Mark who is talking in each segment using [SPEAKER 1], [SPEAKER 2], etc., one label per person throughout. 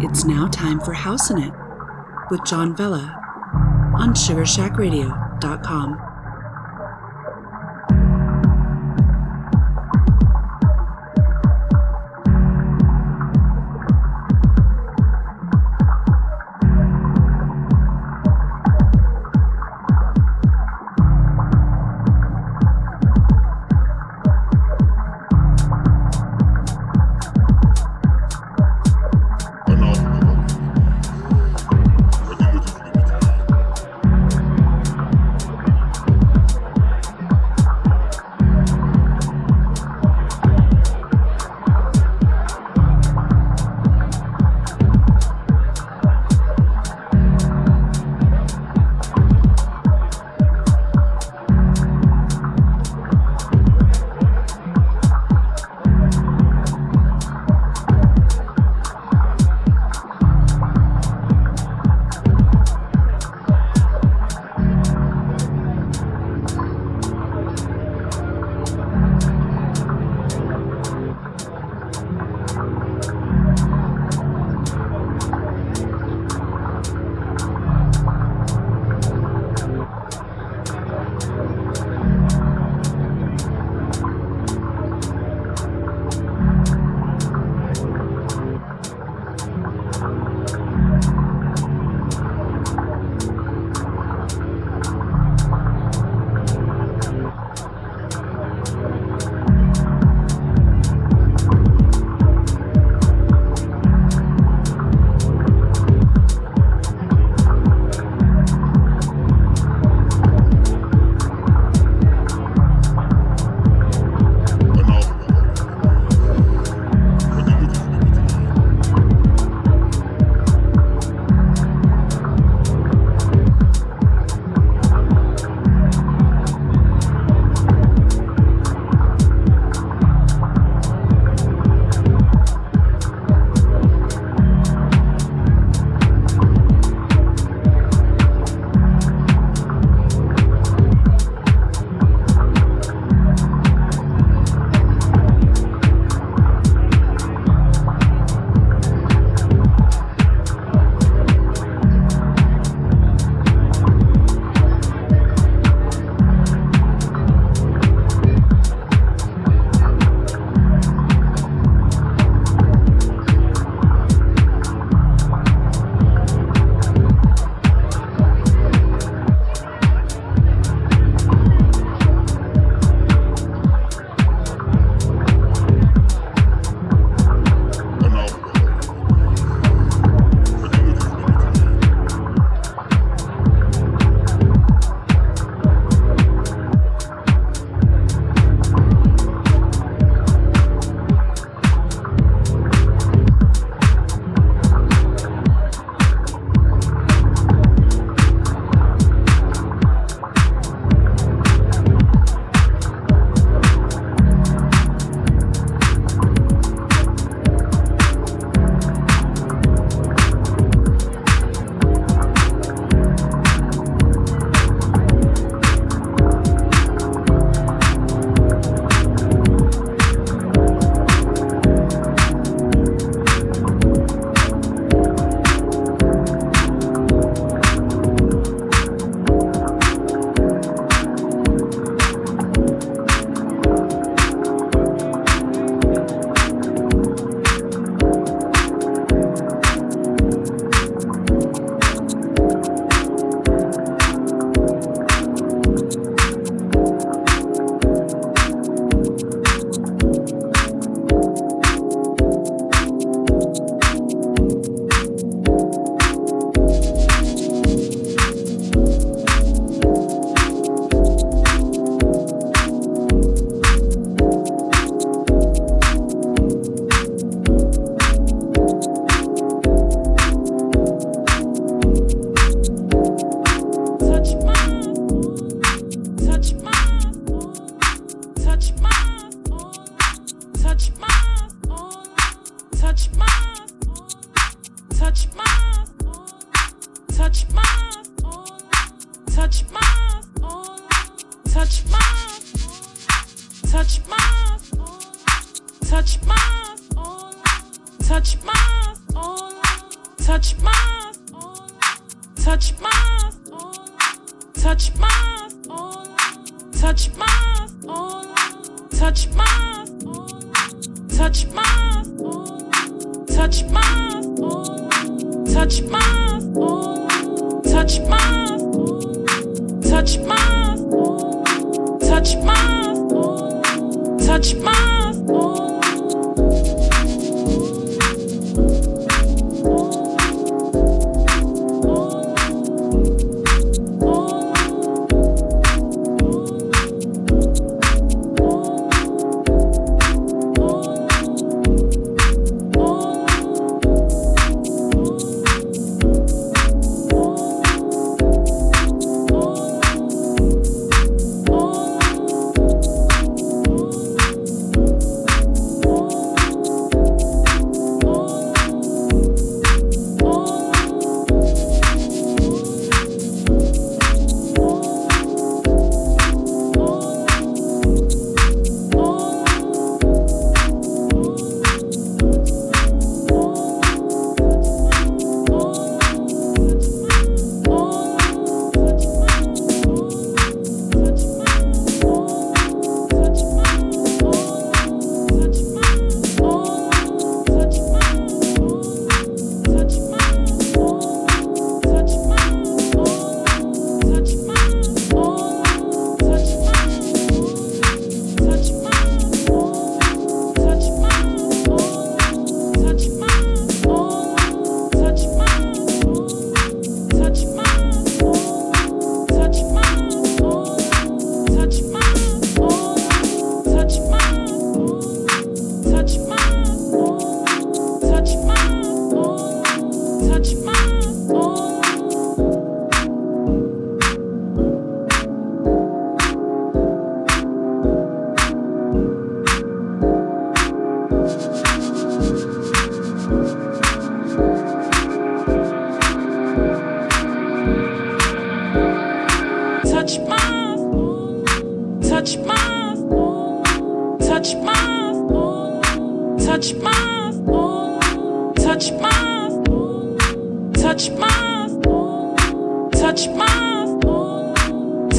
[SPEAKER 1] It's now time for House'n It with John Vella on SugarShackRadio.com.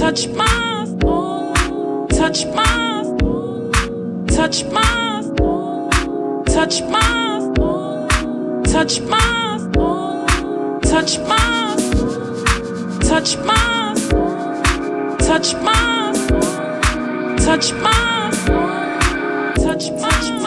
[SPEAKER 2] touch my touch my touch my touch my touch my touch my touch my touch my touch my touch my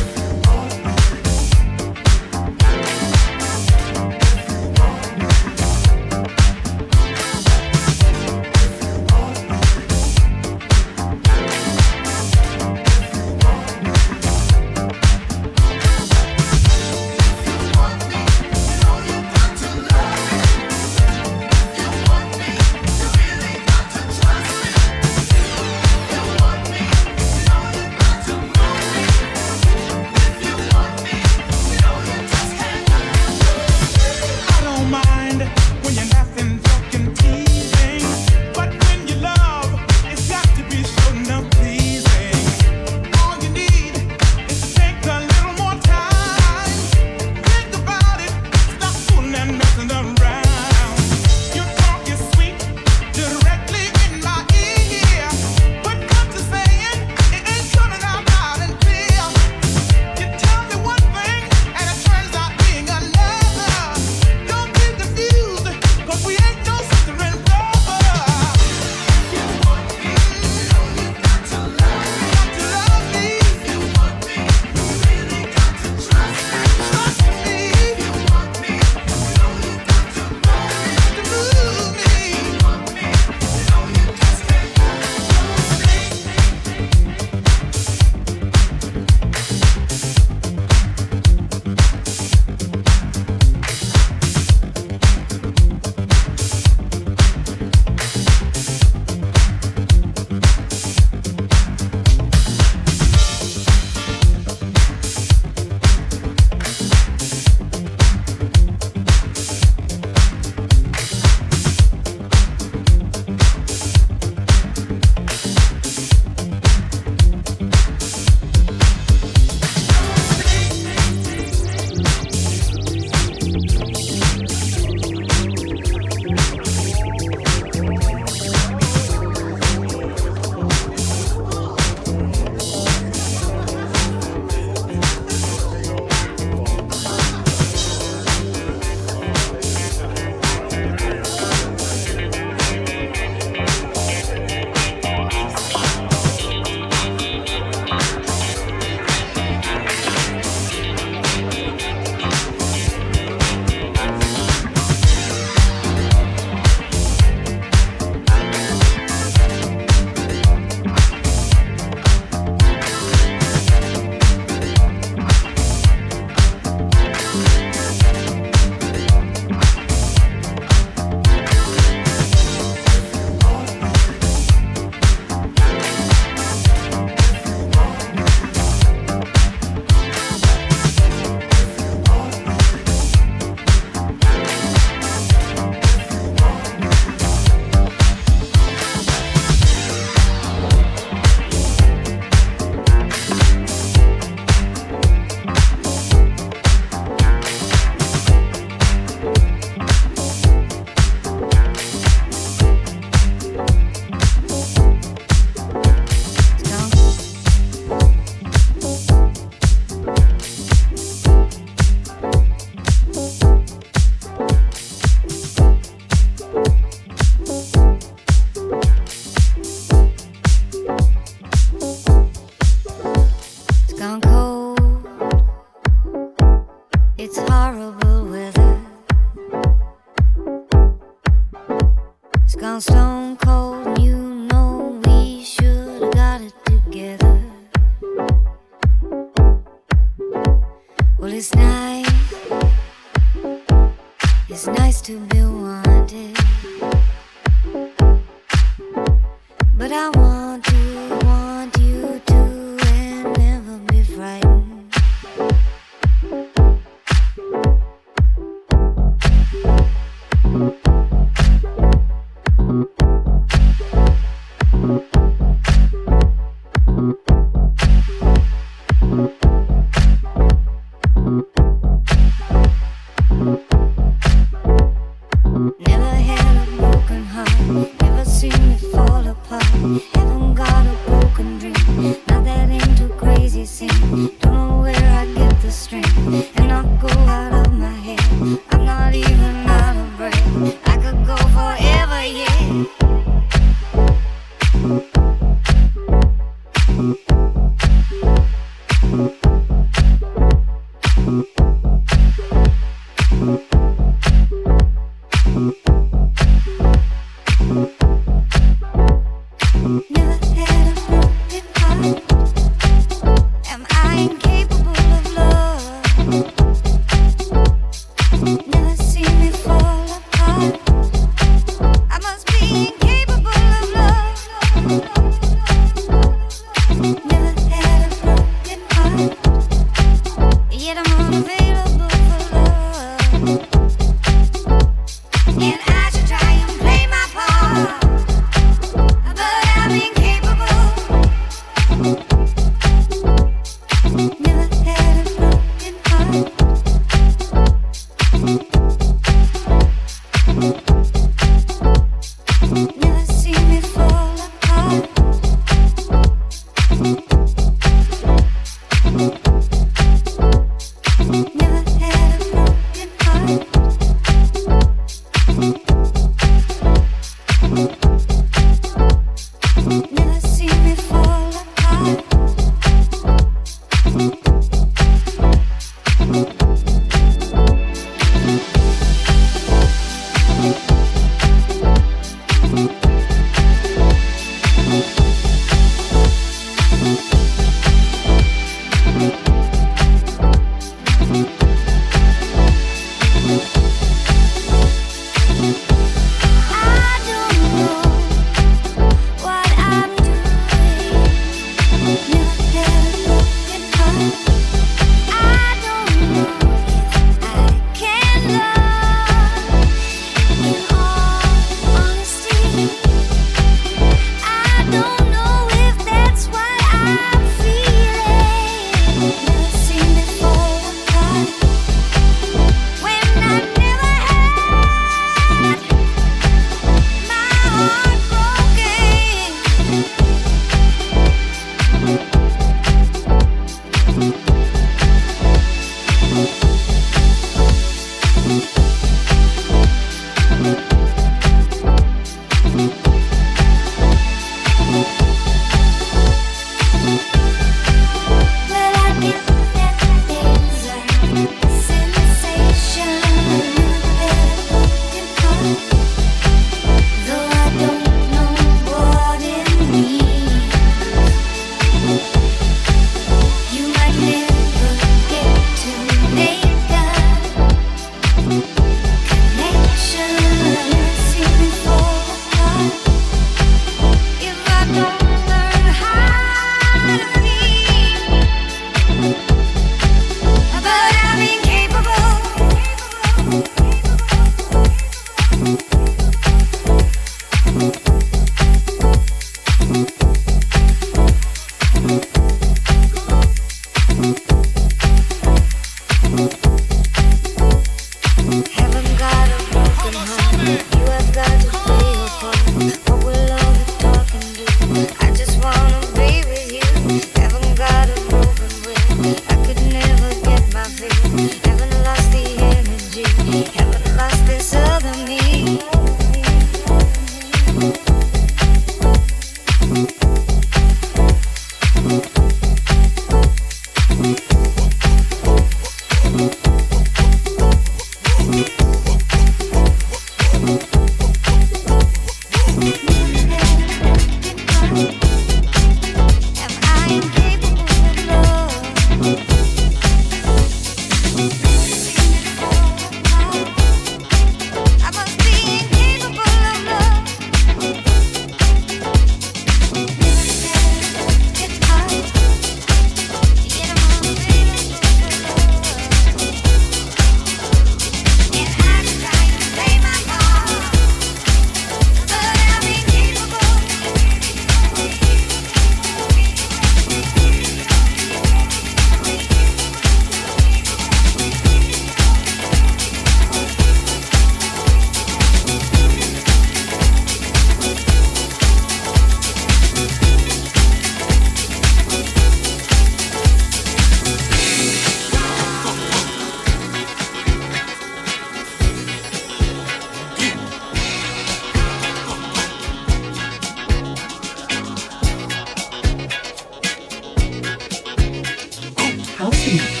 [SPEAKER 3] housing.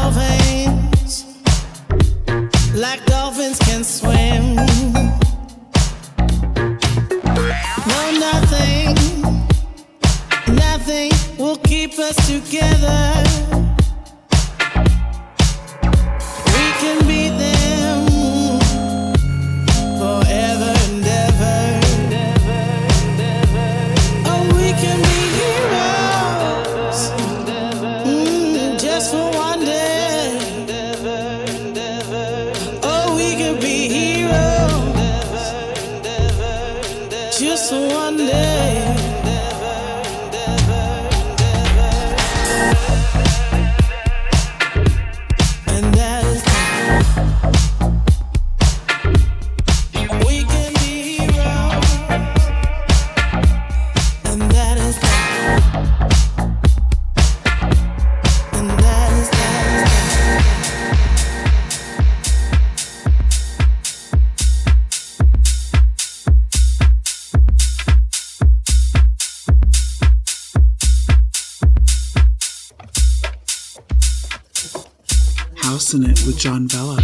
[SPEAKER 3] dolphins, like
[SPEAKER 4] dolphins can swim. No, nothing, nothing will keep
[SPEAKER 5] us together. umbrella.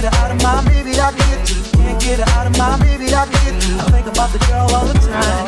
[SPEAKER 5] get her out of
[SPEAKER 6] my, maybe I get you. Can't get her out of my, maybe I get you. I
[SPEAKER 7] think about the girl all the
[SPEAKER 1] time.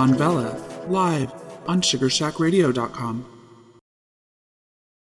[SPEAKER 1] John Vella, live on SugarShackRadio.com.